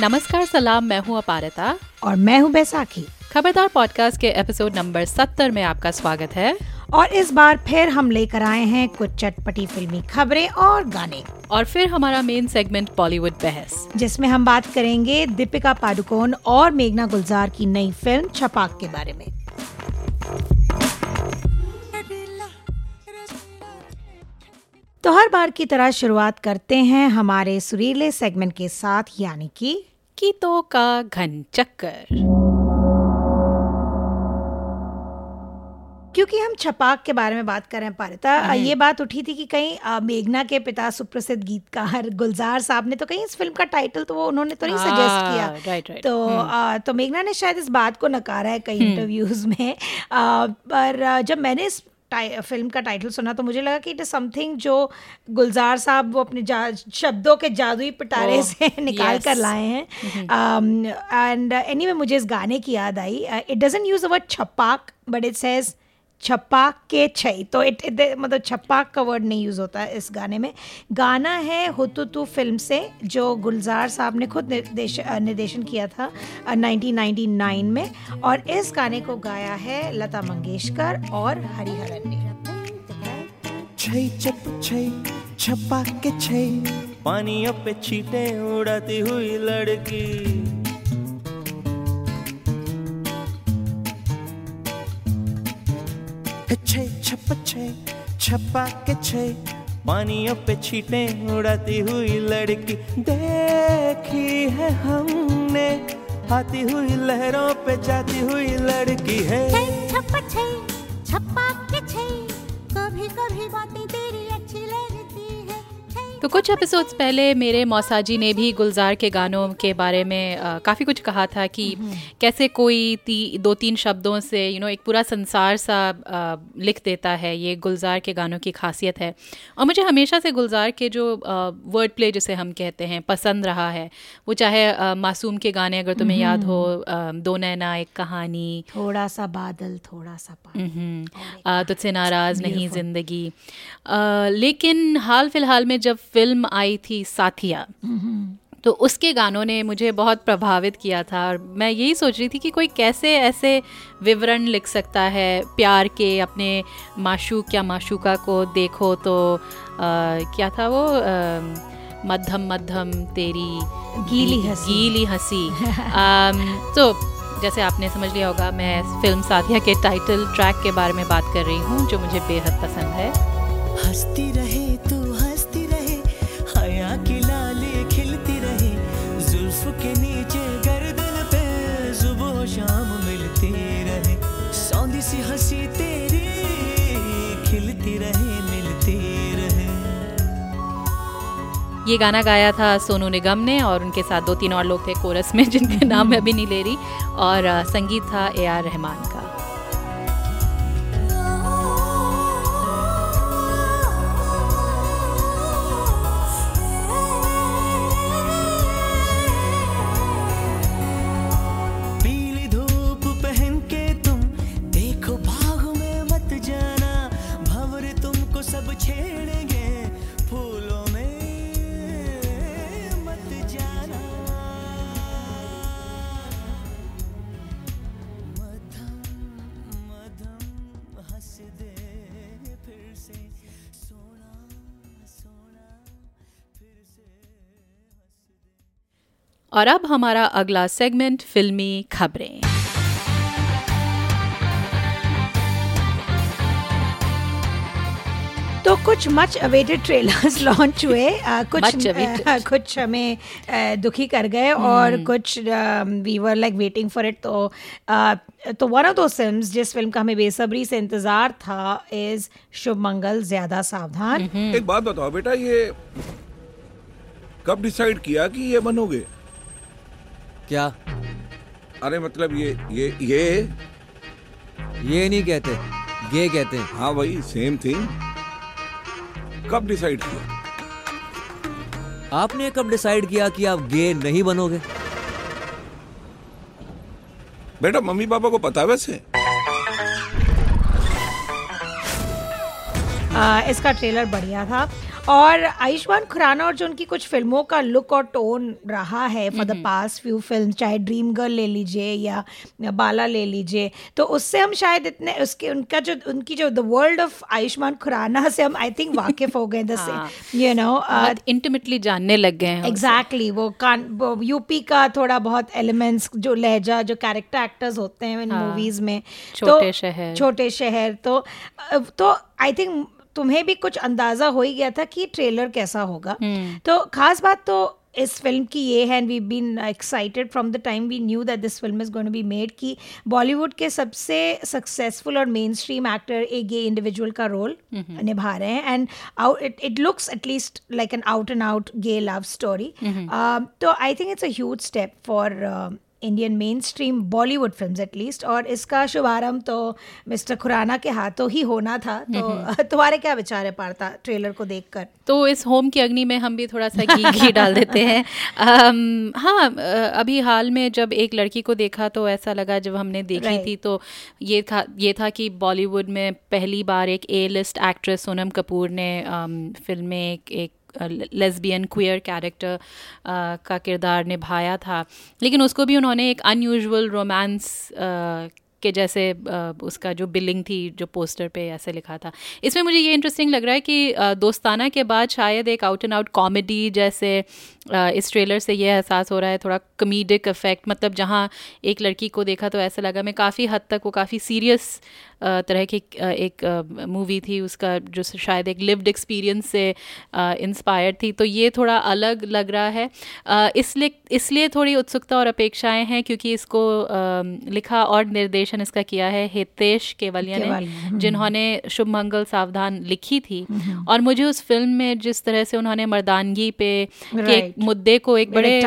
नमस्कार सलाम मैं हूँ अपारता। और मैं हूँ बैसाखी। खबरदार पॉडकास्ट के एपिसोड नंबर 70 में आपका स्वागत है। और इस बार फिर हम लेकर आए हैं कुछ चटपटी फिल्मी खबरें और गाने। और फिर हमारा मेन सेगमेंट बॉलीवुड बहस। जिसमें हम बात करेंगे दीपिका पादुकोण और मेघना गुलजार की नई फ़िल्म छपाक के बारे में। तो हर बार की तरह शुरुआत करते हैं हमारे सुरीले सेगमेंट के साथ यानी कि कीतों का घन चक्कर क्योंकि हम छपाक के बारे में बात कर रहे हैं पारिता हम्म। ये बात उठी थी कि कहीं मेघना के पिता सुप्रसिद्ध गीतकार गुलजार साहब ने तो कहीं इस फ़िल्म का टाइटल तो वो उन्होंने तो नहीं सजेस्ट किया राइट राइट तो हम्म। आ, तो मेघना ने शायद इस बात को नकारा है कई इंटरव्यूज़ हम्म। में आ, पर जब मैंने इस फ़िल्म का टाइटल सुना तो मुझे लगा कि इट इज़ समथिंग जो गुलजार साहब वो अपने शब्दों के जादुई पिटारे oh, से निकाल yes. कर लाए हैं। एंड एनी वे मुझे इस गाने की याद आई। It doesn't use our Chhapaak but it says छप्पाक के छई। तो इट, मतलब छप्पाक का वर्ड नहीं यूज़ होता है इस गाने में। गाना है हुतुतु फ़िल्म से जो गुलजार साहब ने खुद निर्देश निर्देशन किया था 1999 में। और इस गाने को गाया है लता मंगेशकर और हरिहरन ने। छप्पा के छई पानी पे छीटे उड़ाती हुई लड़की। छे, छप छे, छपा के छे। पानियों पे छीटे उड़ाती हुई लड़की। देखी है हमने, आती हुई लहरों पे जाती हुई लड़की है। छप छे, छपा के छे। कभी कभी बातें तो कुछ एपिसोड्स पहले मेरे मौसाजी ने भी गुलजार के गानों के बारे में काफ़ी कुछ कहा था कि हम्म। कैसे कोई ती, दो तीन शब्दों से यू नो एक पूरा संसार सा आ, लिख देता है ये गुलजार के गानों की खासियत है और मुझे हमेशा से गुलजार के जो वर्ड प्ले जिसे हम कहते हैं पसंद रहा है वो चाहे आ, मासूम के गाने अगर तुम्हें याद हो हम्म। दो नैना एक कहानी थोड़ा सा बादल थोड़ा सा हम्म। तुझसे नाराज़ नहीं ज़िंदगी लेकिन हाल फ़िलहाल में जब फ़िल्म आई थी साथिया। तो उसके गानों ने मुझे बहुत प्रभावित किया था और मैं यही सोच रही थी कि कोई कैसे ऐसे विवरण लिख सकता है प्यार के अपने माशूक या माशूका को देखो तो आ, क्या था वो? आ, मध्यम मध्यम तेरी गीली हँसी। गीली हँसी। तो जैसे आपने समझ लिया होगा मैं फ़िल्म साथिया के टाइटल ट्रैक के बारे में बात कर रही हूँ जो मुझे बेहद पसंद है। हंसती रहे ये गाना गाया था सोनू निगम ने और उनके साथ दो तीन और लोग थे कोरस में, जिनके नाम मैं अभी नहीं ले रही। और संगीत था ए आर रहमान का। और अब हमारा अगला सेगमेंट फिल्मी खबरें। तो कुछ मच अवेटेड ट्रेलर्स लॉन्च हुए आ, कुछ आ, कुछ हमें आ, दुखी कर गए hmm. और कुछ we were like waiting for it तो आ, तो वन ऑफ़ दो फिल्म्स जिस फ़िल्म का हमें बेसब्री से इंतज़ार था इज़ शुभ मंगल ज़्यादा सावधान। Mm-hmm. एक बात बताओ बेटा ये कब डिसाइड किया कि ये बनोगे? क्या? अरे मतलब ये ये ये? ये नहीं कहते गे कहते हैं। हाँ भाई सेम थिंग कब डिसाइड किया? आपने कब डिसाइड किया कि आप गे नहीं बनोगे? बेटा मम्मी पापा को पता वैसे? आ, इसका ट्रेलर बढ़िया था। और आयुष्मान खुराना और जो उनकी कुछ फ़िल्मों का लुक और टोन रहा है for the past few film चाहे ड्रीम गर्ल ले लीजिए या, बाला ले लीजिए तो उससे हम शायद इतने उसके उनका जो उनकी जो the world of Ayushmann Khurrana से हम आई थिंक वाकिफ हो गए हाँ। यू नो इंटीमेटली जानने लग गए हैं। एग्जैक्टली वो कान यूपी का थोड़ा बहुत एलिमेंट्स जो लहजा जो कैरेक्टर एक्टर्स होते हैं इन हाँ, मूवीज़ में छोटे शहर। छोटे शहर तो तो आई थिंक तुम्हें भी कुछ अंदाज़ा हो ही गया था कि ट्रेलर कैसा होगा। हम्म। तो खास बात तो इस फ़िल्म की ये है and we been excited from the time we knew that this film is going to be made कि बॉलीवुड के सबसे सक्सेसफुल और मेन स्ट्रीम एक्टर एक गे इंडिविजुअल का रोल निभा रहे हैं। And it it looks at least like an out and out gay love story तो I think it's a huge step for Indian mainstream Bollywood film at least और इसका शुभारंभ तो मिस्टर खुराना के हाथों ही होना था। तो तुम्हारे क्या विचार है पार्था ट्रेलर को देखकर? तो इस होम की अग्नि में हम भी थोड़ा सा घी घी डाल देते हैं। um, हाँ अभी हाल में जब एक लड़की को देखा तो ऐसा लगा जब हमने देखी Right. थी तो ये था ये था कि बॉलीवुड में पहली बार एक A list actress Sonam Kapoor ने um, फ़िल्म में एक एक लेस्बियन क्वियर कैरेक्टर का किरदार निभाया था। लेकिन उसको भी उन्होंने एक अनयूजल रोमांस के जैसे अ, उसका जो बिलिंग थी जो पोस्टर पे ऐसे लिखा था। इसमें मुझे ये इंटरेस्टिंग लग रहा है कि अ, दोस्ताना के बाद शायद एक आउट एंड आउट कॉमेडी जैसे इस ट्रेलर से ये एहसास हो रहा है थोड़ा कमीडिक इफ़ेक्ट मतलब जहाँ एक लड़की को देखा तो ऐसा लगा मैं काफ़ी हद तक वो काफ़ी सीरियस तरह की एक मूवी थी उसका जो शायद एक लिव्ड एक्सपीरियंस से इंस्पायर्ड थी। तो ये थोड़ा अलग लग रहा है। इसलिए इसलिए थोड़ी उत्सुकता और अपेक्षाएँ हैं क्योंकि इसको लिखा और निर्देशन इसका किया है हितेश केवलिया ने हम्म। जिन्होंने शुभ मंगल सावधान लिखी थी। और मुझे उस फ़िल्म में जिस तरह से उन्होंने मर्दानगी पे के एक मुद्दे को एक बड़े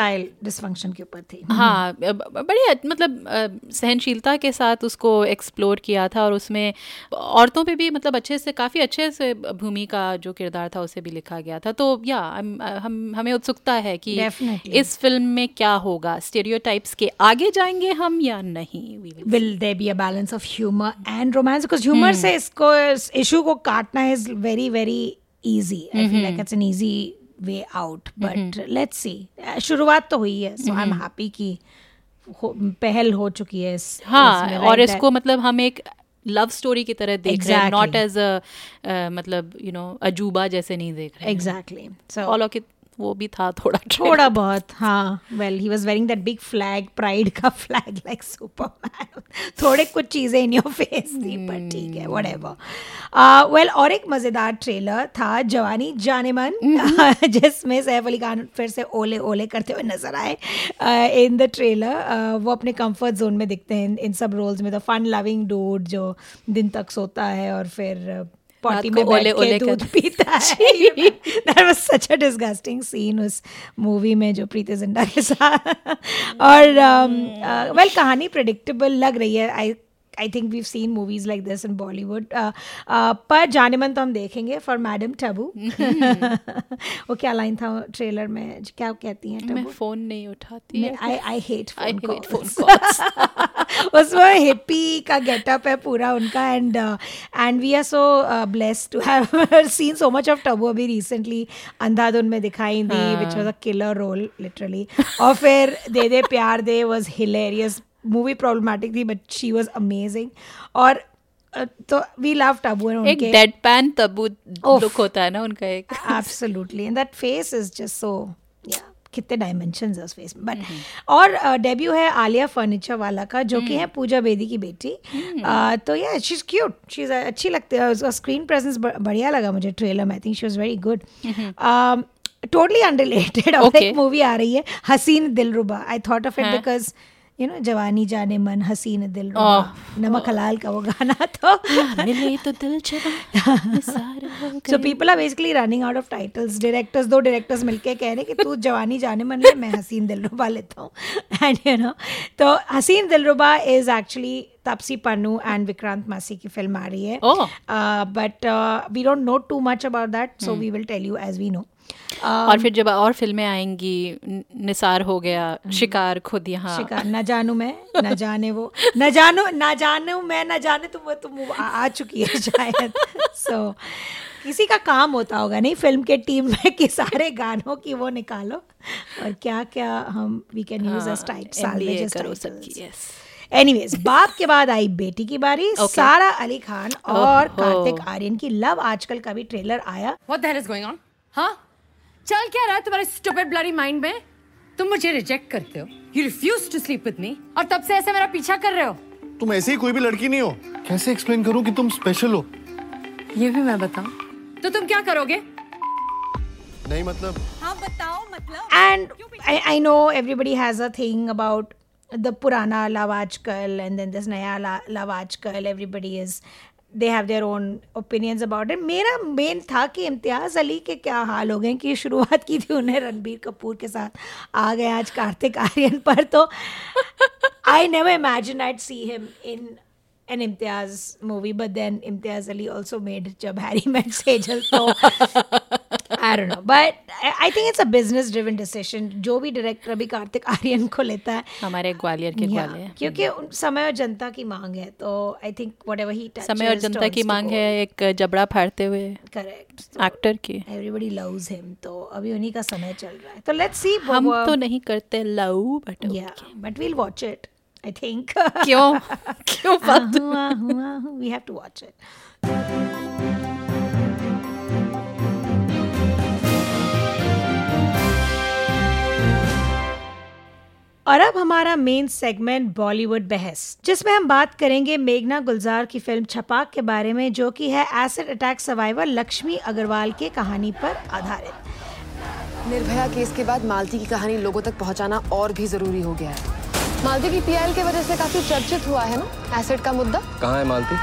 डिसफंक्शन के ऊपर थी। हाँ बड़े मतलब सहनशीलता के साथ उसको एक्सप्लोर किया था और उसमें औरतों पे भी मतलब अच्छे से काफ़ी अच्छे से भूमि का जो किरदार था उसे भी लिखा गया था। तो या हम हम हमें उत्सुकता है कि Definitely. इस फ़िल्म में क्या होगा? स्टेरियोटाइप्स के आगे जाएँगे हम या नहीं? Will there be a balance of humor and romance? Because humor से इसको इस इशू को काटना easy. I feel like it's an easy way out. But let's see. Uh, शुरुआत तो हुई है so I'm happy कि हो, पहल हो चुकी है इस हाँ इसमें, और right? इसको मतलब हम एक लव स्टोरी की तरह देख exactly. रहे हैं नॉट एज अ मतलब यू नो अजूबा जैसे नहीं देख रहे एग्जैक्टली सो ऑल की वो भी था थोड़ा थोड़ा बहुत हाँ. Well he was wearing that big flag pride का फ्लैग लाइक सुपरमैन थोड़े कुछ चीज़ें इन योर फेस थी पर ठीक है व्हाटएवर वेल और एक मज़ेदार ट्रेलर था जवानी जाने मन जिसमें सैफ अली खान फिर से ओले ओले करते हुए नज़र आए इन द ट्रेलर वो अपने कंफर्ट जोन में दिखते हैं इन- सब रोल्स में द फन लविंग डूड जो दिन तक सोता है और फिर पॉटी में ओले ओले दूध पीता है। That was such a disgusting scene उस मूवी में जो प्रीति जिंटा के साथ। और वेल कहानी प्रेडिक्टेबल लग रही है। I I think we seen movies like this in Bollywood पर जाने मन तो हम देखेंगे फॉर मैडम टबू वो क्या लाइन था ट्रेलर में? क्या कहती हैं मैं फ़ोन नहीं उठाती I I hate I phone hate phone उसमें हिप्पी का गेटअप है पूरा उनका and and we are so blessed to have seen so much of Tabu अभी रिसेंटली अंधाधुन में दिखाई दी which was a killer role literally और फिर De De Pyaar De was hilarious movie problematic थी बट शी वाज अमेजिंग और तो we love Tabu एक उनके डेड पैन तबू। लुक होता है ना उनका एक। Absolutely and that face is just so yeah कितने डायमेंशंस है उस फेस में। बट और डेब्यू है आलिया फर्नीचर वाला का जो कि है पूजा बेदी की बेटी। uh, तो yeah she is cute she is अच्छी लगती है। उसका स्क्रीन प्रेजेंस बढ़िया लगा मुझे ट्रेलर में। I think she was very good totally unrelated और एक मूवी आ रही है Haseen Dillruba. I thought of it. Because you know Jawaani Jaaneman हसीन Oh. नमक हलाल का वो गाना तो। मिले तो दिल हो so people are basically running out of titles directors दो डायरेक्टर्स मिलके कह रहे कि तू जवानी जाने मन ले मैं हसीन दिलरुबा लेता हूँ। एंड यू नो तो Haseen Dillruba is actually Taapsee Pannu and Vikrant Massey की फ़िल्म आ रही है. But we don't know too much about that so we will tell you as we know और फिर जब और फ़िल्में आएँगी निसार हो गया शिकार खुद यहाँ शिकार न जानू मैं न जाने वो न जानू न जानू मैं न जाने तुम वो तुम वो आ, आ चुकी है शायद सो so, किसी का काम होता होगा नहीं फ़िल्म के टीम में कि सारे गानों की वो निकालो और क्या क्या हम वी कैन यूज़ सबकी yes. एनीवेज बाप के बाद आई बेटी की बारी okay. सारा अली खान और oh, oh. कार्तिक आर्यन की लव आजकल का भी ट्रेलर आया What the hell is going on? हाँ चल क्या रहा है तुम्हारे स्टूपिड ब्लडी माइंड में? तुम मुझे रिजेक्ट करते हो। You refuse to sleep with me और तब से ऐसे मेरा पीछा कर रहे हो। तुम ऐसे ही कोई भी लड़की नहीं हो। कैसे एक्सप्लेन करूँ कि तुम स्पेशल हो? ये भी मैं बताऊँ? तो तुम क्या करोगे? नहीं मतलब। हाँ बताओ मतलब। And I, I know everybody has a thing about the purana love ajkal and then this naya la, love ajkal they have their own opinions about it मेरा मेन था कि इम्तियाज़ अली के क्या हाल हो गए कि शुरुआत की थी उन्हें रणबीर कपूर के साथ। आ गए आज कार्तिक आर्यन पर तो I never imagine I'd see him in an Imtiaz movie but then Imtiaz Ali also made Jab Harry met Sejal तो I don't know, but I, I think it's a business-driven decision. जो भी director अभी कार्तिक आर्यन को लेता है हमारे ग्वालियर के Yeah, Gwalior. क्योंकि समय और जनता की मांग है तो आई थिंक वट एवर ही समय और जनता की मांग है एक जबड़ा फाड़ते हुए। करेक्ट एक्टर की। एवरीबॉडी लव्स हिम तो अभी उन्हीं का समय चल रहा है। तो लेट्स सी हम तो नहीं करते love but but we'll watch it I think क्यों? क्यों we have to watch it और अब हमारा मेन सेगमेंट बॉलीवुड बहस जिसमें हम बात करेंगे मेघना गुलजार की फ़िल्म छपाक के बारे में जो कि है acid attack survivor Laxmi Agarwal के कहानी पर आधारित। निर्भया केस के बाद मालती की कहानी लोगों तक पहुंचाना और भी ज़रूरी हो गया है। मालती की पीआईएल के वजह से काफ़ी चर्चित हुआ है ना? एसिड का मुद्दा? कहाँ है मालती?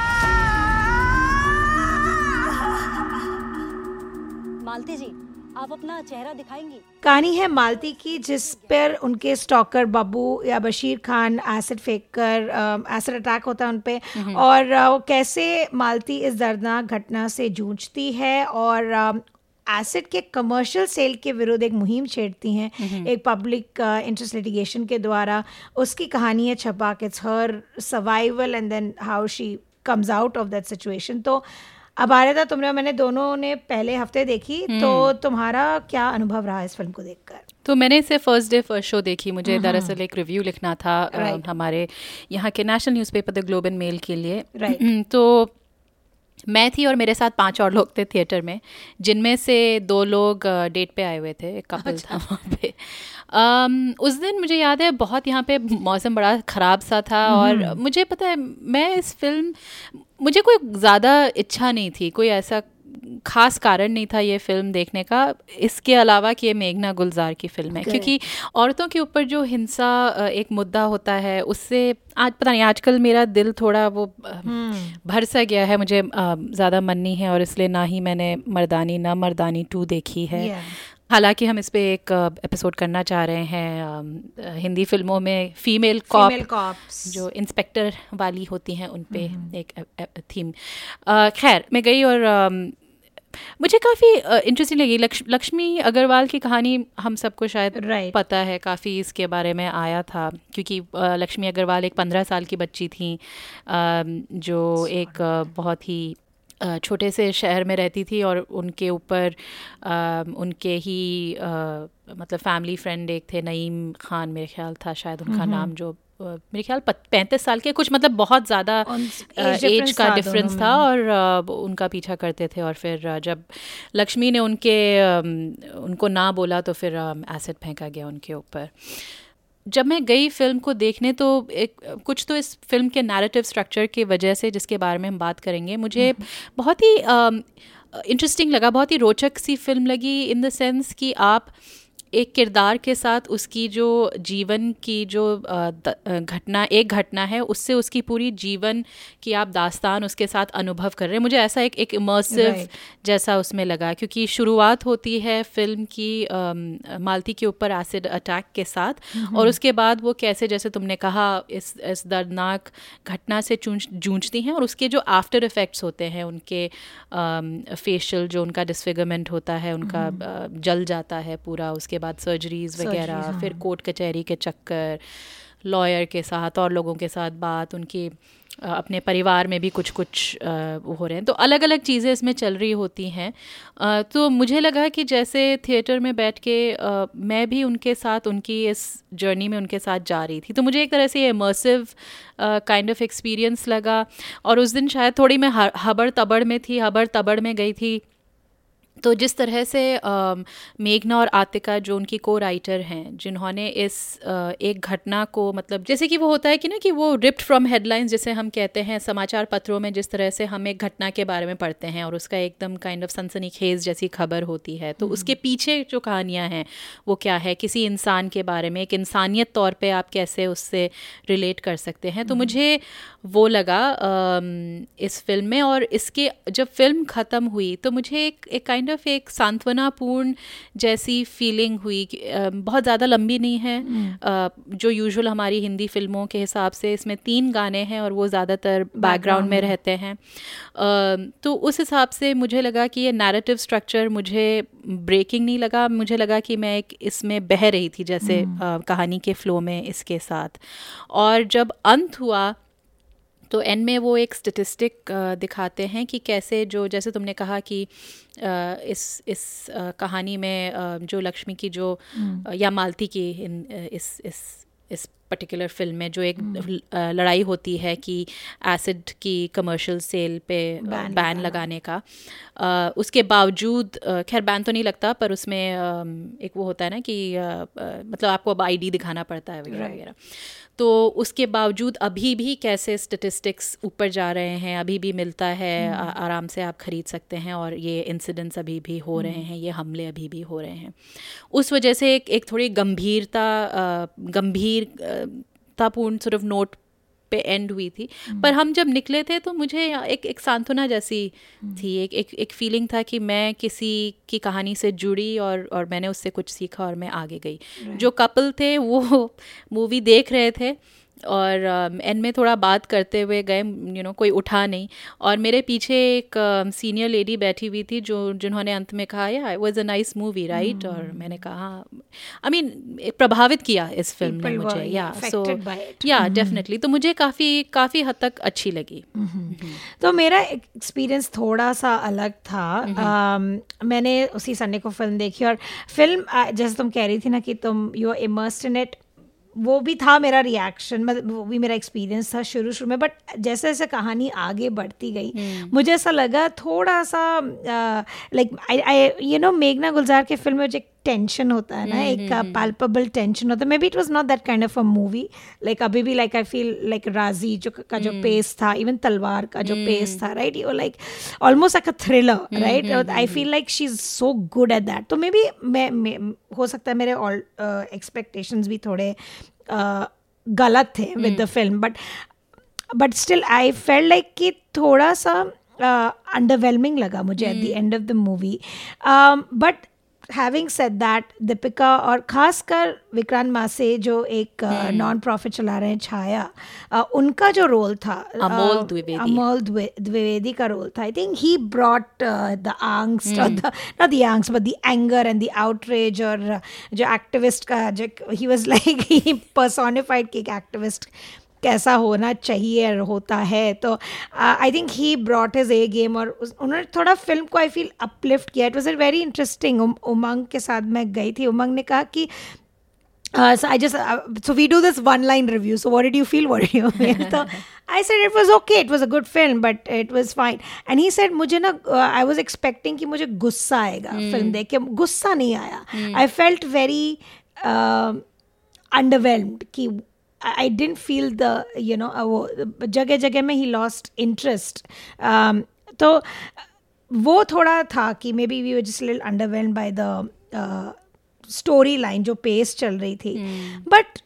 मालती जी आप अपना चेहरा दिखाएँगी। कहानी है मालती की जिस पर उनके स्टॉकर बाबू या बशीर खान एसिड फेंक कर एसिड अटैक होता है उन पे। और वो कैसे मालती इस दर्दनाक घटना से जूझती है और एसिड के कमर्शियल सेल के विरुद्ध एक मुहिम छेड़ती हैं एक पब्लिक इंटरेस्ट लिटिगेशन के द्वारा। उसकी कहानी है छपा it's her survival and then how she comes out of that situation तो अब आ रहा था तुमने मैंने दोनों ने पहले हफ़्ते देखी तो तुम्हारा क्या अनुभव रहा इस फ़िल्म को देखकर तो मैंने इसे फ़र्स्ट डे फ़र्स्ट शो देखी मुझे दरअसल एक रिव्यू लिखना था Right. हमारे यहाँ के national newspaper the Globe and Mail के लिए Right. तो मैं थी और मेरे साथ पाँच और लोग थे थिएटर में जिनमें से दो लोग डेट पे आए हुए थे एक कपल अच्छा। था वहाँ पे अम, उस दिन मुझे याद है बहुत यहाँ पे मौसम बड़ा ख़राब सा था और मुझे पता है मैं इस फ़िल्म मुझे कोई ज़्यादा इच्छा नहीं थी कोई ऐसा खास कारण नहीं था ये फ़िल्म देखने का इसके अलावा कि ये मेघना गुलजार की फ़िल्म है okay. क्योंकि औरतों के ऊपर जो हिंसा एक मुद्दा होता है उससे आज पता नहीं आजकल मेरा दिल थोड़ा वो अ, भर सा गया है मुझे ज़्यादा मन नहीं है और इसलिए ना ही मैंने मर्दानी ना मर्दानी टू देखी है Yeah. हालाँकि हम इस पे एक एपिसोड करना चाह रहे हैं हिंदी फ़िल्मों में फीमेल कॉप जो इंस्पेक्टर वाली होती हैं उन पे एक थीम खैर मैं गई और मुझे काफ़ी इंटरेस्टिंग लगी। लक्ष्मी अग्रवाल की कहानी हम सबको शायद Right. पता है काफ़ी इसके बारे में आया था क्योंकि लक्ष्मी अग्रवाल एक पंद्रह साल की बच्ची थी जो एक बहुत ही छोटे से शहर में रहती थी और उनके ऊपर उनके ही अ, मतलब फैमिली फ्रेंड एक थे नईम खान मेरे ख्याल था शायद उनका नाम जो मेरे ख्याल पैंतीस साल के कुछ मतलब बहुत ज़्यादा एज का डिफरेंस था और उनका पीछा करते थे और फिर जब लक्ष्मी ने उनके उनको ना बोला तो फिर एसिड फेंका गया उनके ऊपर। जब मैं गई फ़िल्म को देखने तो एक कुछ तो इस फ़िल्म के नैरेटिव स्ट्रक्चर की वजह से जिसके बारे में हम बात करेंगे मुझे बहुत ही इंटरेस्टिंग लगा बहुत ही रोचक सी फ़िल्म लगी इन द सेंस कि आप एक किरदार के साथ उसकी जो जीवन की जो घटना एक घटना है उससे उसकी पूरी जीवन की आप दास्तान उसके साथ अनुभव कर रहे हैं। मुझे ऐसा एक एक इमर्सिव Right. जैसा उसमें लगा क्योंकि शुरुआत होती है फ़िल्म की अम, मालती के ऊपर एसिड अटैक के साथ और उसके बाद वो कैसे जैसे तुमने कहा इस इस दर्दनाक घटना से जूझती हैं और उसके जो आफ्टर इफ़ेक्ट्स होते हैं उनके फेशियल जो उनका डिसफिगरमेंट होता है उनका अ, जल जाता है पूरा उसके बाद सर्जरीज वगैरह फिर कोर्ट कचहरी के चक्कर लॉयर के साथ और लोगों के साथ बात उनकी अपने परिवार में भी कुछ कुछ हो रहे हैं। तो अलग अलग चीज़ें इसमें चल रही होती हैं। तो मुझे लगा कि जैसे थिएटर में बैठ के मैं भी उनके साथ उनकी इस जर्नी में उनके साथ जा रही थी। तो मुझे एक तरह से इमर्सिव काइंड ऑफ़ एक्सपीरियंस लगा। और उस दिन शायद थोड़ी मैं हबड़ तबड़ में थी हबड़ तबड़ में गई थी। तो जिस तरह से मेघना और आतिका जो उनकी को राइटर हैं जिन्होंने इस एक घटना को मतलब जैसे कि वो होता है कि ना कि वो रिप्ट फ्रॉम हेडलाइंस जिसे हम कहते हैं समाचार पत्रों में जिस तरह से हम एक घटना के बारे में पढ़ते हैं और उसका एकदम काइंड ऑफ़ सनसनीखेज जैसी खबर होती है तो उसके पीछे जो कहानियाँ हैं वो क्या है? किसी इंसान के बारे में एक इंसानियत तौर पर आप कैसे उससे रिलेट कर सकते हैं? तो मुझे वो लगा इस फ़िल्म में और इसके जब फ़िल्म ख़त्म हुई तो मुझे एक एक काइंड ऑफ़ एक सांत्वनापूर्ण जैसी फीलिंग हुई बहुत ज़्यादा लंबी नहीं है। जो यूजुअल हमारी हिंदी फ़िल्मों के हिसाब से इसमें तीन गाने हैं और वो ज़्यादातर बैकग्राउंड में रहते हैं। तो उस हिसाब से मुझे लगा कि ये नैरेटिव स्ट्रक्चर मुझे ब्रेकिंग नहीं लगा। मुझे लगा कि मैं एक इसमें बह रही थी जैसे कहानी के फ्लो में इसके साथ। और जब अंत हुआ तो एन में वो एक स्टेटिस्टिक दिखाते हैं कि कैसे जो जैसे तुमने कहा कि इस इस कहानी में जो लक्ष्मी की जो या मालती की इन इस इस इस पर्टिकुलर फ़िल्म में जो एक लड़ाई होती है कि एसिड की कमर्शियल सेल पे बैन लगाने। का। उसके बावजूद खैर बैन तो नहीं लगता पर उसमें एक वो होता है ना कि मतलब आपको अब आईडी दिखाना पड़ता है वगैरह वगैरह। तो उसके बावजूद अभी भी कैसे स्टेटिस्टिक्स ऊपर जा रहे हैं अभी भी मिलता है आ- आराम से आप खरीद सकते हैं और ये इंसिडेंट्स अभी भी हो रहे हैं ये हमले अभी भी हो रहे हैं। उस वजह से एक एक थोड़ी गंभीरता गंभीर तापूर्ण सिर्फ़ नोट पे एंड हुई थी। पर हम जब निकले थे तो मुझे एक एक सांत्वना जैसी थी एक एक एक फीलिंग था कि मैं किसी की कहानी से जुड़ी और और मैंने उससे कुछ सीखा और मैं आगे गई। जो कपल थे वो मूवी देख रहे थे। और एंड में थोड़ा बात करते हुए गए यू नो कोई उठा नहीं। और मेरे पीछे एक सीनियर लेडी बैठी हुई थी जो जिन्होंने अंत में कहा yeah was a nice movie right और मैंने कहा आई मीन प्रभावित किया इस फ़िल्म ने People मुझे या सो. या डेफिनेटली तो मुझे काफ़ी काफ़ी हद तक अच्छी लगी। तो मेरा एक्सपीरियंस थोड़ा सा अलग था। अम, मैंने उसी संडे को फ़िल्म देखी और फ़िल्म जैसे तुम कह रही थी ना कि तुम you are immersed in it वो भी था मेरा रिएक्शन मतलब वो भी मेरा एक्सपीरियंस था शुरू शुरू में बट जैसे जैसे कहानी आगे बढ़ती गई मुझे ऐसा लगा थोड़ा सा like I I you know मेघना गुलजार के फ़िल्म में जो टेंशन होता है ना एक पाल्पेबल टेंशन होता है। Maybe it was not that kind of a movie like अभी भी लाइक आई फील लाइक राज़ी जो का जो पेस था इवन तलवार का जो पेस था right you like almost like a thriller right I feel like she is so good at that तो मे बी मैं हो सकता है मेरे ऑल एक्सपेक्टेशंस भी थोड़े गलत थे with the film but but still I felt like कि थोड़ा सा अंडरवेलमिंग लगा मुझे at the end of the movie but having said that Deepika और खासकर विक्रांत मासे जो एक नॉन प्रॉफिट चला रहे हैं छाया uh, उनका जो रोल था अमोल uh, द्विवेदी। अमोल द्विवेदी का रोल था. I think he brought the the not the angst but the anger and the outrage और uh, जो एक्टिविस्ट का जो he was like he personified कि एक एक्टिविस्ट कैसा होना चाहिए और होता है तो I think he brought his A game और उन्होंने थोड़ा फ़िल्म को आई फील अपलिफ्ट किया it was a very interesting उमंग के साथ मैं गई थी उमंग ने कहा कि Uh, so I just uh, so we do this one line review. So what did you feel? What did you feel? so I said it was okay. It was a good film, but it was fine. And he said मुझे ना uh, I was expecting कि मुझे गुस्सा आएगा film देख के गुस्सा नहीं आया. I felt very uh, underwhelmed कि I didn't feel the you know uh, वो जगह जगह में ही lost interest. Um, तो वो थोड़ा था कि maybe we just little underwhelmed by the storyline जो पेस चल रही थी. But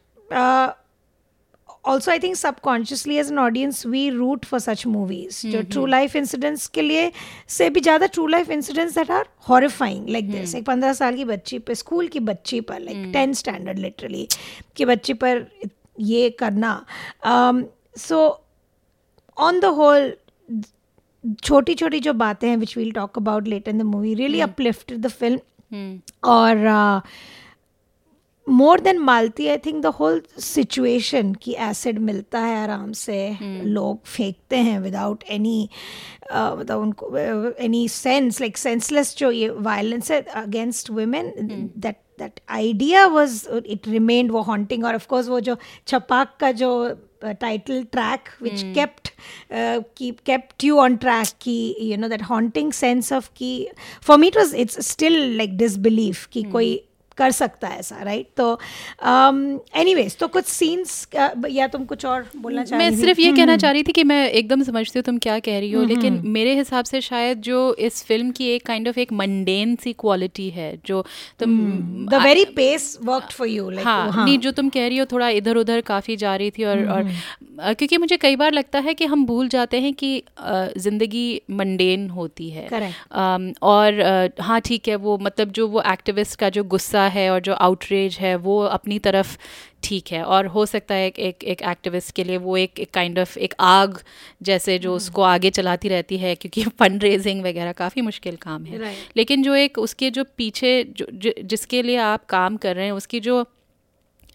also I think subconsciously as an audience we root for such movies जो ट्रू लाइफ इंसिडेंट्स के लिए से भी ज़्यादा true life incidents that are horrifying like this एक पंद्रह साल की बच्ची पर स्कूल की बच्ची पर लाइक टेंथ स्टैंडर्ड लिटरली की बच्ची पर ये करना। सो ऑन द होल छोटी छोटी जो बातें हैं which we'll talk about later in the movie really uplift the film और more than Malti I think the whole situation की एसिड मिलता है आराम से लोग फेंकते हैं विदाउट एनी मतलब उनको एनी सेंस लाइक सेंसलेस जो ये वायलेंस है against women that that idea was it remained वो हॉन्टिंग और ऑफ कोर्स वो जो छपाक का जो title track which kept keep kept you on track ki you know that haunting sense of ki for me it was it's still like disbelief कि कोई कर सकता है ऐसा राइट तो एनीवेज तो कुछ सीन्स या तुम कुछ और बोलना चाह मैं सिर्फ़ ये कहना हम्म, चाह रही थी कि मैं एकदम समझती हूँ तुम क्या कह रही हो हम्म, लेकिन हम्म। मेरे हिसाब से शायद जो इस फ़िल्म की एक काइंड ऑफ़ एक मंडेन सी क्वालिटी है जो तुम the very pace worked for you हाँ, नहीं जो तुम कह रही हो थोड़ा इधर उधर काफ़ी जा रही थी और और क्योंकि मुझे कई बार लगता है कि हम भूल जाते हैं कि ज़िंदगी मंडेन होती है। और हाँ ठीक है वो मतलब जो वो एक्टिविस्ट का जो गुस्सा है और जो आउटरेज है वो अपनी तरफ़ ठीक है। और हो सकता है एक एक एक एक्टिविस्ट के लिए वो एक एक काइंड ऑफ़ एक आग जैसे जो उसको आगे चलाती रहती है क्योंकि फंड रेजिंग वगैरह काफ़ी मुश्किल काम है। लेकिन जो एक उसके जो पीछे जो जिसके लिए आप काम कर रहे हैं उसकी जो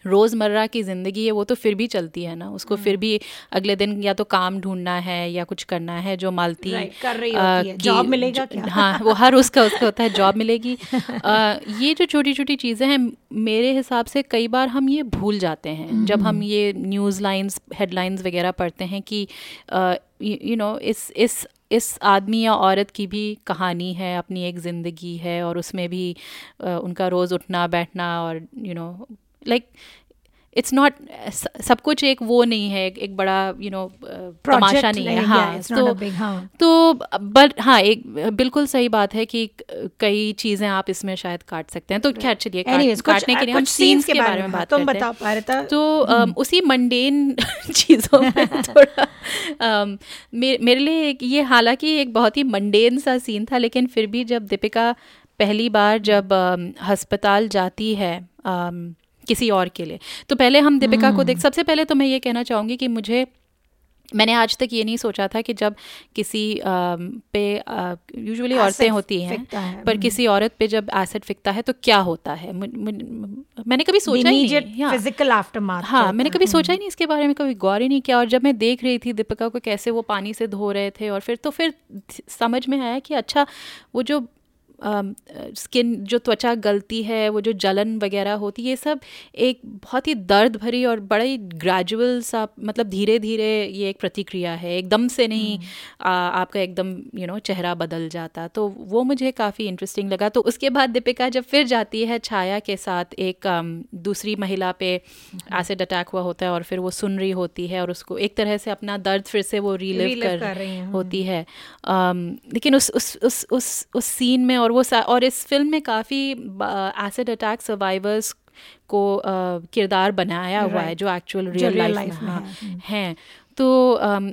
रोज़मर्रा की ज़िंदगी है वो तो फिर भी चलती है ना। उसको फिर भी अगले दिन या तो काम ढूंढना है या कुछ करना है जो मालती कर रही होती है। Job मिलेगा क्या? हाँ वो हर उसका उसका होता है जॉब मिलेगी। अ, ये जो छोटी छोटी चीज़ें हैं मेरे हिसाब से कई बार हम ये भूल जाते हैं। जब हम ये न्यूज़ लाइंस हेडलाइंस वगैरह पढ़ते हैं कि यू नो इस इस इस आदमी या औरत की भी कहानी है अपनी एक ज़िंदगी है और उसमें भी उनका रोज़ उठना बैठना और you you know like it's not सब कुछ एक वो नहीं है एक, बड़ा यू नो तमाशा नहीं है। हाँ तो हाँ तो बट हाँ एक बिल्कुल सही बात है कि कई चीज़ें आप इसमें शायद काट सकते हैं। तो खैर चलिए काटने के लिए हम कुछ सीन्स के बारे में बात तुम करते बताओ हैं पारिता तो उसी मंडेन चीज़ों में थोड़ा मेरे लिए ये हालाँकि एक बहुत ही मंडेन सा सीन था लेकिन फिर भी जब दीपिका पहली बार जब अस्पताल जाती है किसी और के लिए। तो पहले हम दीपिका को देख सबसे पहले तो मैं ये कहना चाहूँगी कि मुझे मैंने आज तक ये नहीं सोचा था कि जब किसी अम, पे यूजुअली औरतें होती हैं है, पर हम्म। किसी औरत पे जब एसिड फिकता है तो क्या होता है? मुझ- मुझ- मैंने कभी सोचा ही नहीं हाँ। फ़िज़िकल आफ्टरमाथ हाँ मैंने कभी सोचा ही नहीं इसके बारे में कभी गौर ही नहीं किया। और जब मैं देख रही थी दीपिका को कैसे वो पानी से धो रहे थे और फिर तो फिर समझ में आया कि अच्छा वो जो स्किन जो त्वचा गलती है वो जो जलन वगैरह होती है ये सब एक बहुत ही दर्द भरी और बड़ा ही ग्रेजुअल सा मतलब धीरे धीरे ये एक प्रतिक्रिया है। एकदम से नहीं आ, आपका एकदम यू you नो know, चेहरा बदल जाता। तो वो मुझे काफ़ी इंटरेस्टिंग लगा। तो उसके बाद दीपिका जब फिर जाती है छाया के साथ एक दूसरी महिला पे एसिड अटैक हुआ होता है और फिर वो सुन रही होती है और उसको एक तरह से अपना दर्द फिर से वो रिलिव कर, कर रही होती है। लेकिन उस उस उस उस सीन में और वो सा- और इस फ़िल्म में काफ़ी एसिड अटैक सर्वाइवर्स को किरदार बनाया हुआ है जो एक्चुअल रियल लाइफ में हाँ, हम्म। हैं। तो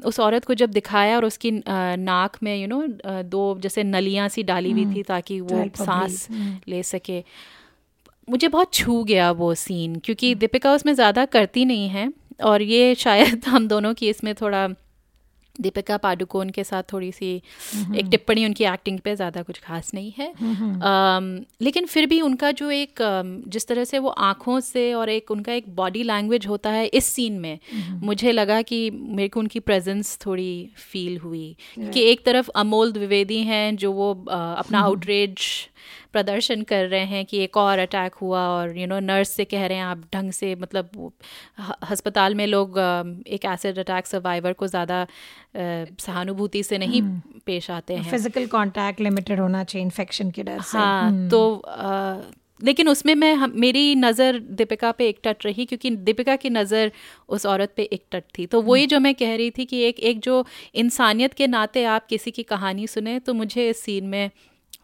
उस औरत को जब दिखाया और उसकी नाक में यू नो दो जैसे नलियाँ सी डाली हुई थी ताकि वो सांस हम्म। ले सके। मुझे बहुत छू गया वो सीन क्योंकि दीपिका उसमें ज़्यादा करती नहीं है और ये शायद हम दोनों की इसमें थोड़ा दीपिका पादुकोण के साथ थोड़ी सी एक टिप्पणी उनकी एक्टिंग पे ज़्यादा कुछ खास नहीं है। अम, लेकिन फिर भी उनका जो एक जिस तरह से वो आँखों से और एक उनका एक बॉडी लैंग्वेज होता है इस सीन में मुझे लगा कि मेरे को उनकी प्रेजेंस थोड़ी फील हुई। कि एक तरफ़ अमोल द्विवेदी हैं जो वो अपना आउटरेज प्रदर्शन कर रहे हैं कि एक और अटैक हुआ और यू नो नर्स से कह रहे हैं आप ढंग से मतलब अस्पताल में लोग एक एसिड अटैक सर्वाइवर को ज़्यादा सहानुभूति से नहीं पेश आते हैं। फ़िज़िकल कांटेक्ट लिमिटेड होना चाहिए इन्फेक्शन के डर से। हाँ तो अ, लेकिन उसमें मैं हम, मेरी नज़र दीपिका पे एक टच रही क्योंकि दीपिका की नज़र उस औरत पे एक टच थी। तो वही जो मैं कह रही थी कि एक एक जो इंसानियत के नाते आप किसी की कहानी सुने तो मुझे इस सीन में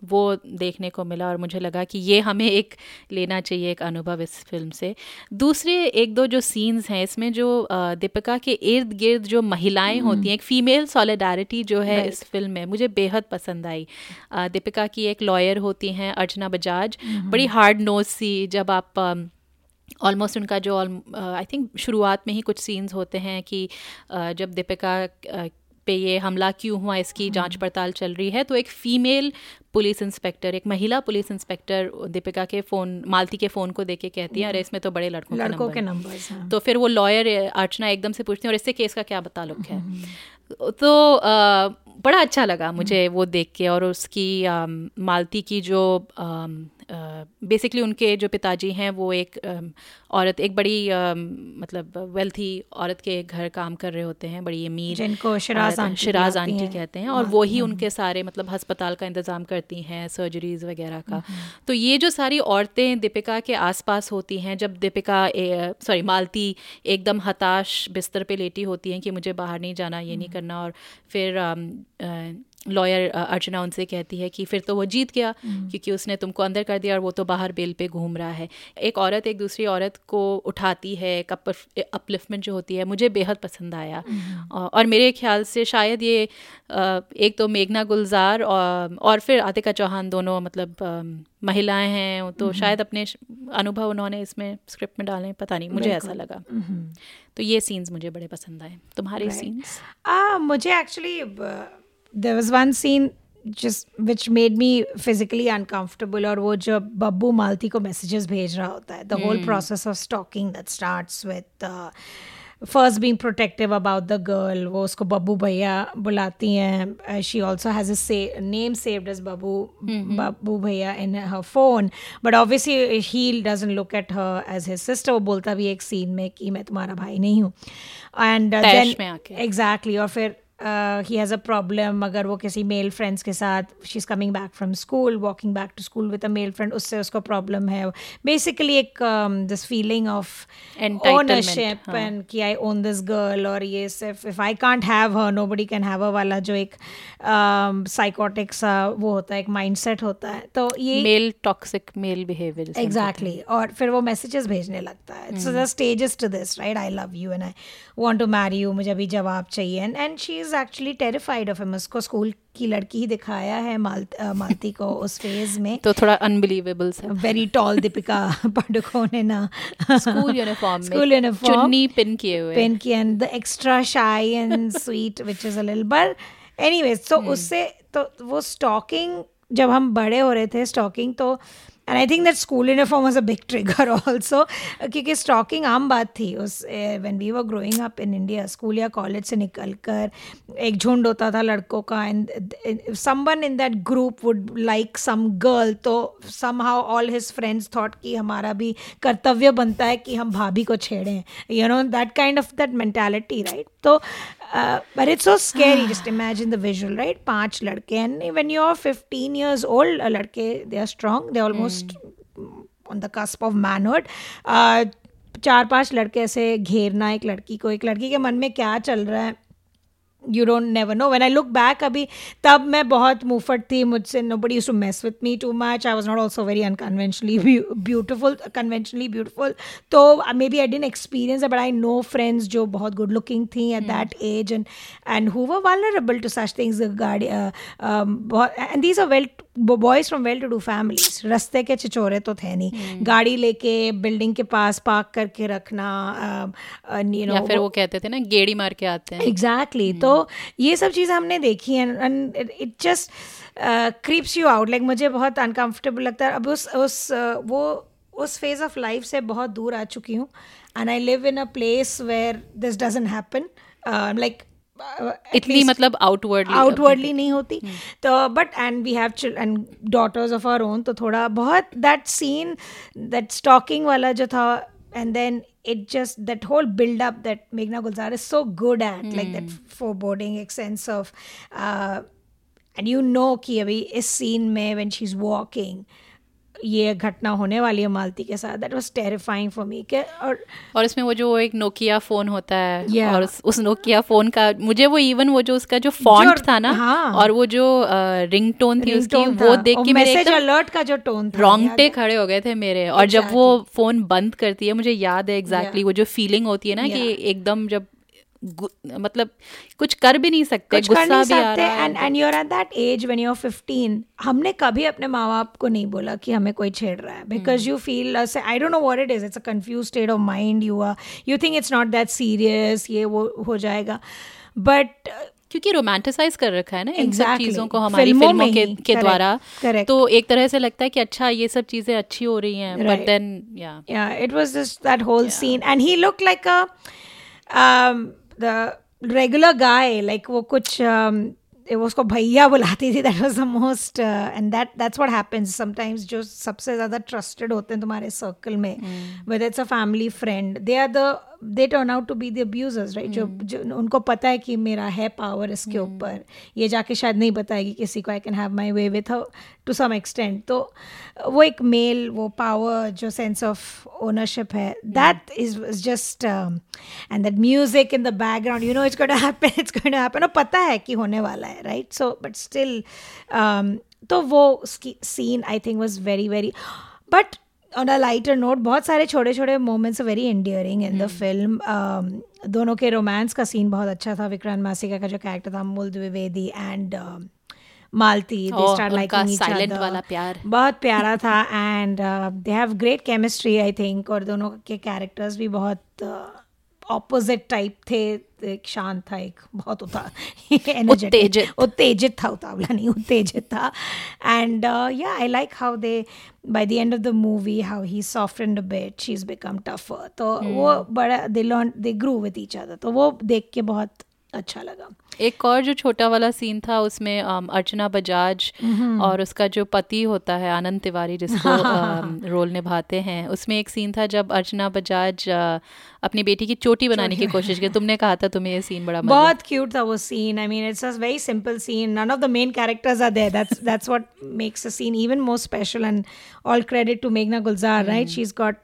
वो देखने को मिला और मुझे लगा कि ये हमें एक लेना चाहिए एक अनुभव इस फ़िल्म से। दूसरे एक दो जो सीन्स हैं इसमें जो दीपिका के इर्द गिर्द जो महिलाएँ होती हैं एक फीमेल सॉलिडारिटी जो है इस फ़िल्म में मुझे बेहद पसंद आई। दीपिका की एक लॉयर होती हैं अर्चना बजाज। बड़ी हार्ड नोज़ सी जब आप ऑलमोस्ट उनका जो आई थिंक शुरुआत में ही कुछ सीन्स होते हैं कि जब दीपिका पे ये हमला क्यों हुआ इसकी जाँच पड़ताल चल रही है। तो एक फीमेल पुलिस इंस्पेक्टर एक महिला पुलिस इंस्पेक्टर दीपिका के फ़ोन मालती के फ़ोन को देख के कहती है अरे इसमें तो बड़े लड़कों, लड़कों के नंबर हाँ। तो फिर वो लॉयर अर्चना एकदम से पूछती है और इससे केस का क्या ताल्लुक है? तो अ, बड़ा अच्छा लगा मुझे वो देख के और उसकी मालती की जो बेसिकली उनके जो पिताजी हैं वो एक औरत एक बड़ी मतलब वेल्थी औरत के घर काम कर रहे होते हैं बड़ी अमीर जिनको शिराज आंटी शिराज आंटी हैं। कहते हैं और हाँ, वही उनके सारे मतलब अस्पताल का इंतज़ाम करती हैं सर्जरीज वगैरह का। तो ये जो सारी औरतें दीपिका के आसपास होती हैं जब दीपिका सॉरी मालती एकदम हताश बिस्तर पे लेटी होती हैं कि मुझे बाहर नहीं जाना ये नहीं करना और फिर लॉयर अर्चना उनसे कहती है कि फिर तो वो जीत गया क्योंकि उसने तुमको अंदर कर दिया और वो तो बाहर बेल पे घूम रहा है। एक औरत एक दूसरी औरत को उठाती है एक अपलिफ्टमेंट जो होती है मुझे बेहद पसंद आया। और और मेरे ख्याल से शायद ये एक तो मेघना गुलजार और, और फिर आतिका चौहान दोनों मतलब महिलाएँ हैं तो शायद अपने अनुभव उन्होंने इसमें स्क्रिप्ट में डाले पता नहीं मुझे ऐसा लगा। तो ये सीन्स मुझे बड़े पसंद आए। तुम्हारे सीन्स मुझे actually there was one scene just which made me physically uncomfortable और वो जब बब्बू मालती को मैसेजेस भेज रहा होता है the whole process of stalking that starts with first being protective about the girl वो उसको बब्बू भैया बुलाती हैं she also has a name saved as Babbu Babbu भैया in her phone but obviously he doesn't look at her as his sister वो बोलता भी एक सीन में कि मैं तुम्हारा भाई नहीं हूँ। एंड तैश में आके। एग्जैक्टली और फिर ही हैज़ अ प्रॉब्लम अगर वो किसी मेल फ्रेंड्स के साथ she is coming back from school walking back to school with a male friend उससे उसको प्रॉब्लम है। बेसिकली एक this feeling of ownership. And कि आई ओन दिस गर्ल और ये सिर्फ़ if I can't have her nobody can have her वाला जो एक साइकोटिक सा वो होता है एक माइंडसेट होता है। तो ये male toxic male behaviour exactly और फिर वो मैसेजेस भेजने लगता है। So the stages to this right I love you and I want to marry you मुझे अभी जवाब चाहिए। And and she is actually terrified of him उसको स्कूल की लड़की ही दिखाया है माल मालती को उस फ़ेज़ में। तो थोड़ा अनबिलीवेबल सा। वेरी टॉल दीपिका पाडुकोने ना। स्कूल यूनिफॉर्म स्कूल यूनिफॉर्म चुन्नी पिन किए हुए। पिन की and the extra shy and sweet which is a little but anyways तो उससे तो वो स्टॉकिंग जब हम बड़े हो रहे थे स्टॉकिंग तो and I think that school uniform was a big trigger also क्योंकि स्टॉकिंग आम बात थी उस when we were growing up in India school या कॉलेज से निकल कर एक झुंड होता था लड़कों का and some someone in that group would like some girl तो somehow all his friends thought कि हमारा भी कर्तव्य बनता है कि हम भाभी को छेड़ें you know that kind of that mentality right तो but it's so scary just imagine the visual right पाँच लड़के and when you are 15 years old लड़के they are strong they almost on the cusp of manhood चार पाँच लड़के ऐसे घेरना एक लड़की को एक लड़की के मन में क्या चल रहा है? You don't never know when I look back अभी तब मैं बहुत मुफट थी मुझसे। Nobody to mess with me too much I was not also very unconventionally beautiful conventionally beautiful तो maybe I didn't experience but I know friends जो बहुत गुड लुकिंग थी at that age and and who were vulnerable to such things गाड़ी and these are well boys from well to do families रस्ते के छिचोरे तो थे नहीं hmm. गाड़ी लेके बिल्डिंग के पास पार्क करके रखना यू या नो फिर वो कहते थे ना गेड़ी मार के आते हैं एग्जैक्टली exactly. hmm. तो ये सब चीज़ें हमने देखी हैं and it just creeps you out like मुझे बहुत अनकंफर्टेबल लगता है अब उस उस uh, वो उस फ़ेज़ ऑफ़ लाइफ से बहुत दूर आ चुकी हूँ and I live in a place where this doesn't happen like इतनी मतलब आउटवर्डली आउटवर्डली नहीं होती तो but and we have and daughters of our own तो थोड़ा बहुत दैट सीन दैट स्टॉकिंग वाला जो था and then it just that whole build up that Meghna Gulzar is so good at mm. like that foreboding sense of uh, and you know कि अभी इस scene में when she's walking ये घटना होने वाली है मालती के साथ। That was terrifying for me के और और इसमें वो जो एक नोकिया फ़ोन होता है Yeah. और उस, उस नोकिया फ़ोन का मुझे वो इवन वो जो उसका जो फॉन्ट था ना हाँ। और वो जो रिंग टोन थी उसकी वो देख के मेरे मैसेज एकदम अलर्ट का जो टोन था रोंगटे खड़े हो गए थे मेरे। और जब वो फ़ोन बंद करती है मुझे याद है एग्जैक्टली वो जो फीलिंग होती है ना कि एकदम जब मतलब कुछ कर भी नहीं सकते कुछ कर गुस्सा नहीं भी आ सकते रहा एंड है and you're at that age when you are 15 हमने कभी अपने माँ बाप को नहीं बोला कि हमें कोई छेड़ रहा है because you feel I don't know what it is it's a confuse state of mind you are you think it's not that serious ये वो हो जाएगा बट क्योंकि रोमांटिसाइज कर रखा है ना इन सब चीज़ों को हमारी फ़िल्मों फ़िल्मों के के द्वारा। तो एक तरह से लगता है कि अच्छा ये सब चीज़ें अच्छी हो रही हैं but. Then yeah was just that whole scene and he looked like a um the regular guy like वो कुछ um, वो उसको भैया बुलाती थी that was the most and that that's what happens sometimes जो सबसे ज़्यादा ट्रस्टेड होते हैं तुम्हारे सर्कल में with it's a family friend they are the they turn out to be the abusers right? जो, जो उनको पता है कि मेरा है पावर इसके ऊपर। ये जाके शायद नहीं बताएगी किसी को I can have my way with to some some extent. तो वो एक मेल वो पावर जो सेंस ऑफ़ ओनरशिप है that is just and that music in the background you know it's going to happen it's going to happen और पता है कि होने वाला है राइट सो बट स्टिल तो वो उसकी scene I think was very very but on a lighter note बहुत सारे छोटे छोटे moments very endearing in the film दोनों के रोमांस का सीन बहुत अच्छा था विक्रांत मासिका का जो कैरेक्टर था Mool Dwivedi and Malti they start उनका लाइकिंग silent वाला प्यार। बहुत प्यारा था and they have great chemistry I think और दोनों के कैरेक्टर्स भी बहुत ऑपोजिट टाइप थे एक शांत था एक बहुत उता एनर्जेटिक उत्तेजित। था उतावला नहीं उत्तेजित था and yeah I like how they by the end of the movie how he soft and but she is become tougher तो वो बड़ा they learn they grew with each other तो वो देख के बहुत अच्छा लगा। एक और जो छोटा वाला सीन था उसमें अर्चना बजाज और उसका जो पति होता है आनंद तिवारी जिसको अम, रोल निभाते हैं उसमें एक सीन था जब अर्चना बजाज अपनी बेटी की चोटी बनाने की कोशिश की। तुमने कहा था तुम्हें ये सीन बड़ा बहुत क्यूट था वो scene I mean it's a very simple scene none of the main characters are there that's that's what makes a scene even more special and all credit to मेघना Gulzar right she is got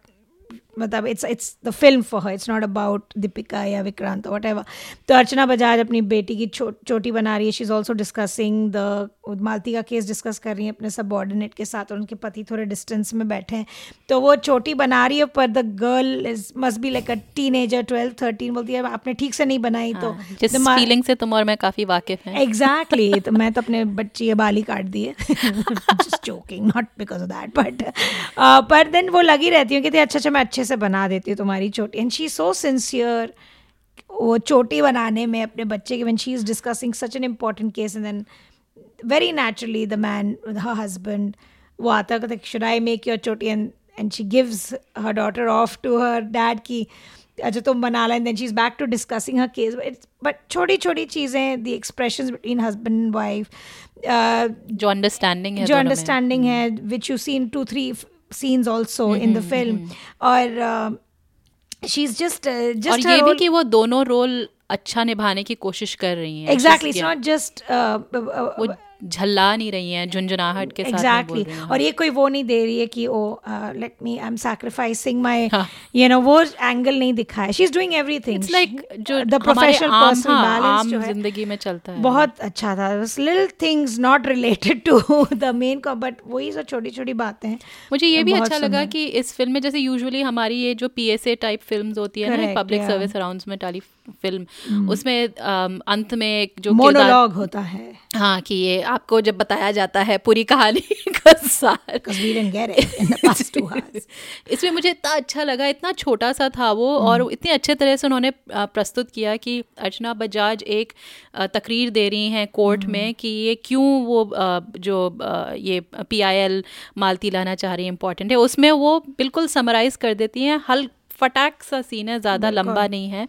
मतलब it's it's the film for her it's not about Deepika या Vikrant what ever तो अर्चना बजाज अपनी बेटी की चो, चोटी बना रही है. She is also discussing the Malti का केस डिस्कस कर रही है अपने सब सबॉर्डिनेट के साथ और उनके पति थोड़े डिस्टेंस में बैठे हैं. तो वो चोटी बना रही है पर the girl is must be like a teenager twelve thirteen बोलती है आपने ठीक से नहीं बनाई तो जिस फीलिंग से तुम और मैं काफ़ी वाकिफ हैं। एग्जैक्टली तो मैं तो अपने बच्ची के बाल ही। काट दिए just joking not because of that but पर देन वो लगी रहती हूँ कि अच्छा अच्छा मैं अच्छे से बना देती हूँ तुम्हारी चोटी। एंड शी सो सिंसियर वो चोटी बनाने में अपने बच्चे के one she is discussing such an important case and then very naturally the man her husband वो आता कहते शुड आई मेक योर चोटी? And and she gives her daughter off to her dad की अच्छा तुम बना लें. Then she is back to discussing her case but छोटी छोटी चीज़ें the expression between husband wife जो अंडरस्टैंडिंग जो अंडरस्टैंडिंग है which you seen two three scenes also in the film और शी इज़ जस्ट और जस्ट ये भी कि वो दोनों रोल अच्छा निभाने की कोशिश कर रही हैं एग्जैक्टली इट्स नॉट जस्ट झल्ला नहीं रही हैं झुंझुनाहट के exactly. साथ एग्जैक्टली और ये कोई वो नहीं दे रही है कि ओ let me I am sacrificing my. You know वो एंगल नहीं दिखा है she is doing everything it's like जो द प्रोफेशनल पर्सनल बैलेंस जो है ज़िंदगी में चलता है बहुत अच्छा था little things not related to the main but वही सब छोटी छोटी बातें हैं मुझे ये भी अच्छा लगा। कि इस फ़िल्म में जैसे यूजुअली हमारी ये जो पीएसए टाइप फिल्म्स होती है ना पब्लिक. सर्विस अनाउंसमेंट वाली फ़िल्म उसमें अंत में एक जो मोनोलॉग होता है हाँ कि ये आपको जब बताया जाता है पूरी कहानी का सार. इसमें मुझे इतना अच्छा लगा इतना छोटा सा था वो और इतने अच्छे तरह से उन्होंने प्रस्तुत किया कि अर्चना बजाज एक तकरीर दे रही हैं कोर्ट में कि ये क्यों वो जो ये पीआईएल मालती लाना चाह रही है इम्पोर्टेंट है। उसमें वो बिल्कुल समराइज कर देती हैं हल फटाक सा सीन है ज़्यादा लंबा नहीं है।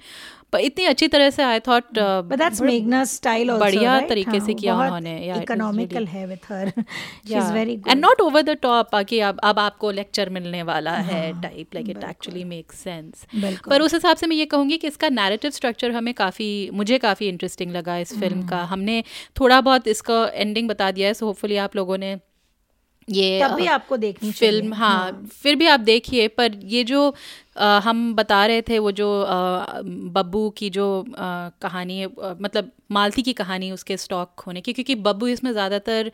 पर इतनी अच्छी तरह से I thought that's Meghna's style also, बढ़िया तरीके से हाँ, किया उन्होंने। Yeah, it was economical really- है with her. She's and not over the top कि अब अब आपको लेक्चर मिलने वाला है type like it actually makes sense हाँ, पर उस हिसाब से मैं ये कहूँगी कि इसका नैरेटिव स्ट्रक्चर हमें काफ़ी मुझे काफ़ी इंटरेस्टिंग लगा इस फ़िल्म हम्म। का हमने थोड़ा बहुत इसका एंडिंग बता दिया है सो होपफुली आप लोगों ने ये तब भी आपको देखनी चाहिए। फ़िल्म हाँ फिर भी आप देखिए पर ये जो अ, हम बता रहे थे वो जो बब्बू की जो अ, कहानी है मतलब मालती की कहानी उसके स्टॉक होने की क्योंकि बब्बू इसमें ज़्यादातर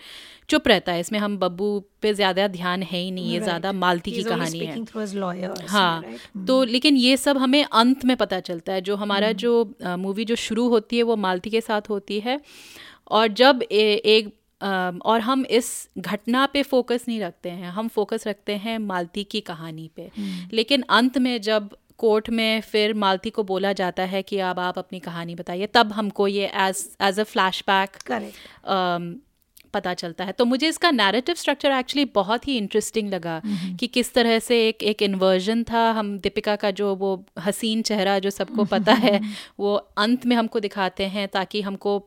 चुप रहता है। इसमें हम बब्बू पे ज़्यादा ध्यान है ही नहीं ये ज़्यादा मालती की कहानी है। हाँ right? तो लेकिन ये सब हमें अंत में पता चलता है जो हमारा जो मूवी जो शुरू होती है वो मालती के साथ होती है और जब ए, एक और हम इस घटना पे फोकस नहीं रखते हैं। हम फोकस रखते हैं मालती की कहानी पे। लेकिन अंत में जब कोर्ट में फिर मालती को बोला जाता है कि अब आप अपनी कहानी बताइए तब हमको ये as as a flashback correct पता चलता है। तो मुझे इसका नैरेटिव स्ट्रक्चर एक्चुअली बहुत ही इंटरेस्टिंग लगा कि किस तरह से एक एक इन्वर्जन था। हम दीपिका का जो वो हसीन चेहरा जो सबको पता है वो अंत में हमको दिखाते हैं ताकि हमको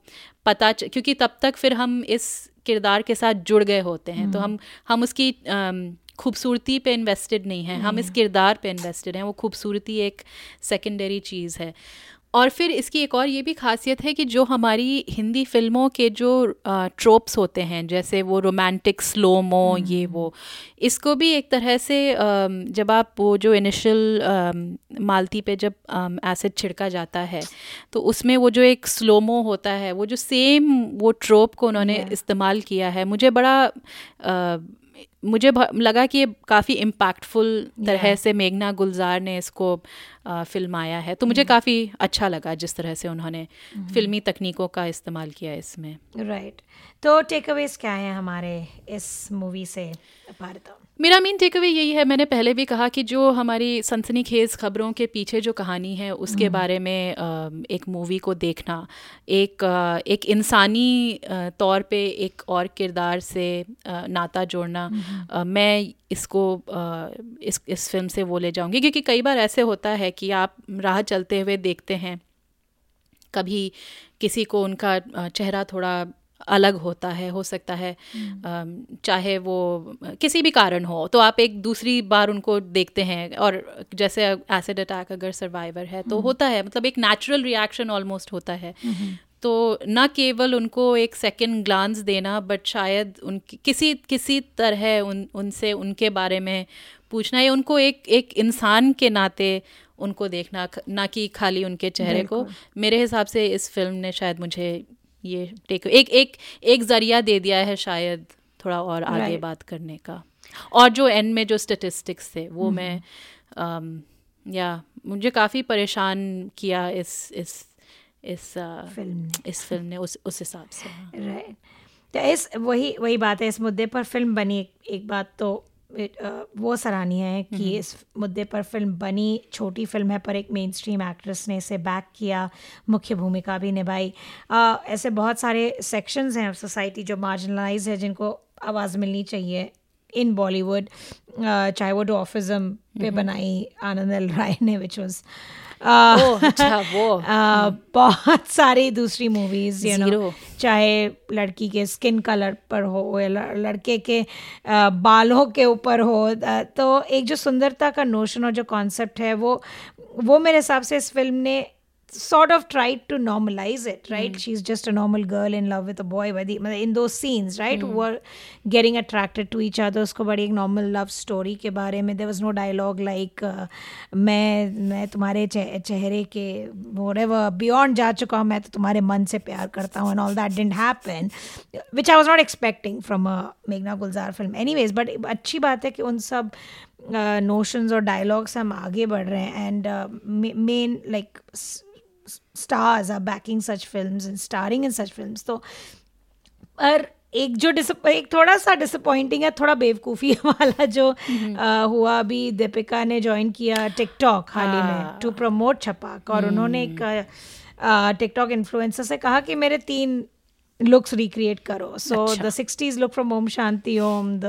पता. क्योंकि तब तक फिर हम इस किरदार के साथ जुड़ गए होते हैं। तो हम हम उसकी खूबसूरती पे इन्वेस्टेड नहीं हैं। हम इस किरदार पे इन्वेस्टेड हैं। वो खूबसूरती एक सेकेंडरी चीज़ है। और फिर इसकी एक और ये भी खासियत है कि जो हमारी हिंदी फ़िल्मों के जो ट्रोप्स होते हैं जैसे वो रोमांटिक स्लोमो ये वो इसको भी एक तरह से जब आप वो जो इनिशियल मालती पे जब एसिड छिड़का जाता है तो उसमें वो जो एक स्लोमो होता है वो जो सेम वो ट्रोप को उन्होंने इस्तेमाल किया है मुझे बड़ा मुझे लगा कि ये काफ़ी इम्पैक्टफुल तरह. से मेघना गुलजार ने इसको फिल्माया है। तो मुझे काफ़ी अच्छा लगा जिस तरह से उन्होंने फिल्मी तकनीकों का इस्तेमाल किया इसमें। राइट तो टेक अवेज क्या है हमारे इस मूवी से? भारत मेरा मेन टेक अवे यही है मैंने पहले भी कहा कि जो हमारी सनसनी खेज़ खबरों के पीछे जो कहानी है उसके बारे में एक मूवी को देखना एक एक इंसानी तौर पे एक और किरदार से नाता जोड़ना मैं इसको इस इस फ़िल्म से वो ले जाऊँगी। क्योंकि कई बार ऐसे होता है कि आप राह चलते हुए देखते हैं कभी किसी को उनका चेहरा थोड़ा अलग होता है हो सकता है चाहे वो किसी भी कारण हो तो आप एक दूसरी बार उनको देखते हैं और जैसे एसिड अटैक अगर सर्वाइवर है तो होता है मतलब एक नेचुरल रिएक्शन ऑलमोस्ट होता है। तो न केवल उनको एक सेकंड ग्लांस देना बट शायद उनकी किसी किसी तरह उन उनसे उनके बारे में पूछना या उनको एक एक इंसान के नाते उनको देखना ना कि खाली उनके चेहरे को। मेरे हिसाब से इस फ़िल्म ने शायद मुझे ये टेक एक एक एक ज़रिया दे दिया है शायद थोड़ा और आगे Right. बात करने का और जो एंड में जो स्टेटिस्टिक्स थे वो hmm. मैं अम, या मुझे काफ़ी परेशान किया इस इस इस फ़िल्म ने इस फ़िल्म ने उस उस हिसाब से हाँ। राइट तो इस वही वही बात है इस मुद्दे पर फ़िल्म बनी एक, एक बात तो वो सराहनीय है कि इस मुद्दे पर फ़िल्म बनी छोटी फ़िल्म है पर एक मेन स्ट्रीम एक्ट्रेस ने इसे बैक किया मुख्य भूमिका भी निभाई। ऐसे बहुत सारे सेक्शंस हैं सोसाइटी जो मार्जिनलाइज है जिनको आवाज़ मिलनी चाहिए इन बॉलीवुड चाहे वो डॉफिज़म पे बनाई आनंद एल राय ने विच वॉज़ अच्छा, वो। बहुत सारी दूसरी मूवीज़ यू नो चाहे लड़की के स्किन कलर पर हो या लड़के के बालों के ऊपर हो तो एक जो सुंदरता का नोशन और जो कॉन्सेप्ट है वो वो मेरे हिसाब से इस फ़िल्म ने sort of tried to normalize it right she's just a normal girl in love with a boy by the मतलब in those scenes right who were getting attracted to each other उसको बड़ी एक normal love story के बारे में there was no dialogue like uh, मैं मैं तुम्हारे चे- चेहरे के whatever beyond जा चुका हूँ मैं तो तुम्हारे मन से प्यार करता हूँ and all that didn't happen which I was not expecting from a Meghna Gulzar film anyways but अच्छी बात है कि उन सब नोशंस और डायलॉग से हम आगे बढ़ रहे हैं and main like stars are backing such films and starring in such films. तो पर एक जो एक थोड़ा सा डिसअपॉइंटिंग है थोड़ा बेवकूफ़ी वाला जो अ, हुआ अभी दीपिका ने ज्वाइन किया टिकटॉक हाल ही में टू प्रमोट छपाक और उन्होंने एक टिकटॉक इन्फ्लुएंसर से कहा कि मेरे तीन लुक्स रिक्रिएट करो। So the sixties look from Om Shanti Om the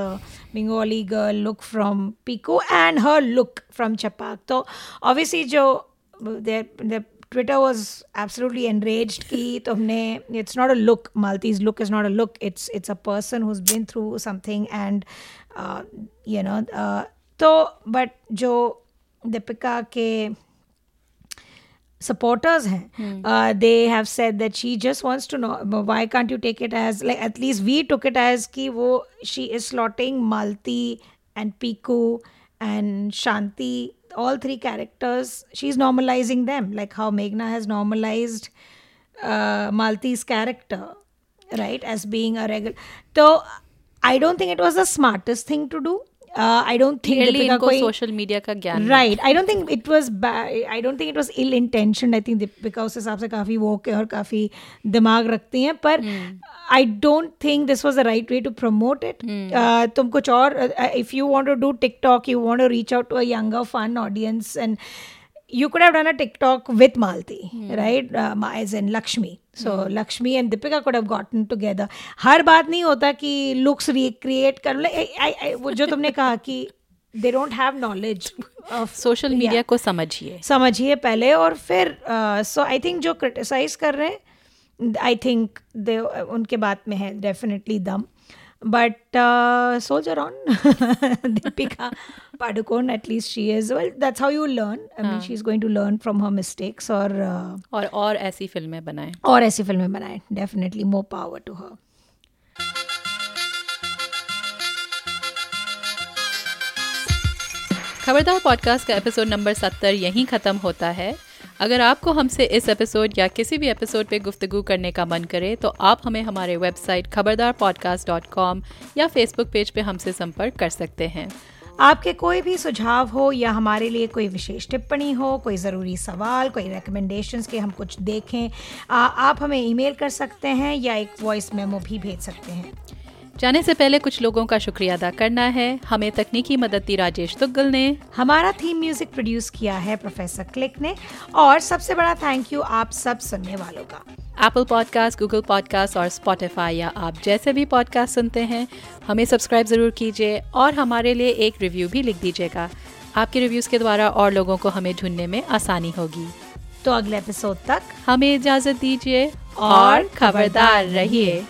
Bengali girl look from Piku and her look from Chhapaak तो ऑब्वियसली जो देर Twitter was absolutely enraged. Keith, of ne, it's not a look. Maltese look is not a look. It's it's a person who's been through something, and uh, you know. Uh, so, but जो Deepika के supporters hain, hmm. uh, they have said that she just wants to know why can't you take it as like at least we took it as ki she is slotting Malti and Piku and Shanti all three characters she's normalizing them like how Meghna has normalized uh, Malti's character right as being a regular. So I don't think it was the smartest thing to do uh, I don't think Clearly Deepika कोई social media का ज्ञान right I don't think it was I don't think it was ill intention I think Deepika उस हिसाब से काफ़ी वो के और काफ़ी दिमाग रखती हैं पर I don't think this was the right way to promote it तुम कुछ और if you want to do TikTok you want to reach out to a younger fun audience and you could have done a TikTok with Malti, right? Uh, as in Lakshmi. So Lakshmi and Deepika could have gotten together हर बात नहीं होता कि looks recreate कर मतलब, ले वो जो तुमने कहा कि they don't have knowledge social media को समझिए। समझिए पहले और फिर सो आई थिंक जो क्रिटिसाइज कर रहे हैं आई थिंक दे उनके बात में है डेफिनेटली दम but soldier on Deepika Padukone at least she is well that's how you learn I mean she is going to learn from her mistakes और uh, और और ऐसी फ़िल्में बनाएँ। और ऐसी फ़िल्में बनाएँ. Definitely more power to her Khabardar podcast का एपिसोड नंबर सत्तर यहीं ख़त्म होता है। अगर आपको हमसे इस एपिसोड या किसी भी एपिसोड पे गुफ्तगू करने का मन करे तो आप हमें हमारे website Khabardar podcast dot com या फेसबुक पेज पे हमसे संपर्क कर सकते हैं। आपके कोई भी सुझाव हो या हमारे लिए कोई विशेष टिप्पणी हो कोई ज़रूरी सवाल कोई रिकमेंडेशंस के हम कुछ देखें आ, आप हमें ईमेल कर सकते हैं या एक वॉइस मेमो भी भेज सकते हैं। जाने से पहले कुछ लोगों का शुक्रिया अदा करना है। हमें तकनीकी मदद दी राजेश तुग्गल ने। हमारा थीम म्यूज़िक प्रोड्यूस किया है प्रोफेसर क्लिक ने। और सबसे बड़ा थैंक यू आप सब सुनने वालों का। एप्पल पॉडकास्ट गूगल पॉडकास्ट और स्पॉटिफाई या आप जैसे भी पॉडकास्ट सुनते हैं हमें सब्सक्राइब ज़रूर कीजिए और हमारे लिए एक रिव्यू भी लिख दीजिएगा। आपके रिव्यूज़ के द्वारा और लोगों को हमें ढूँढने में आसानी होगी। तो अगले एपिसोड तक हमें इजाज़त दीजिए और खबरदार रहिए।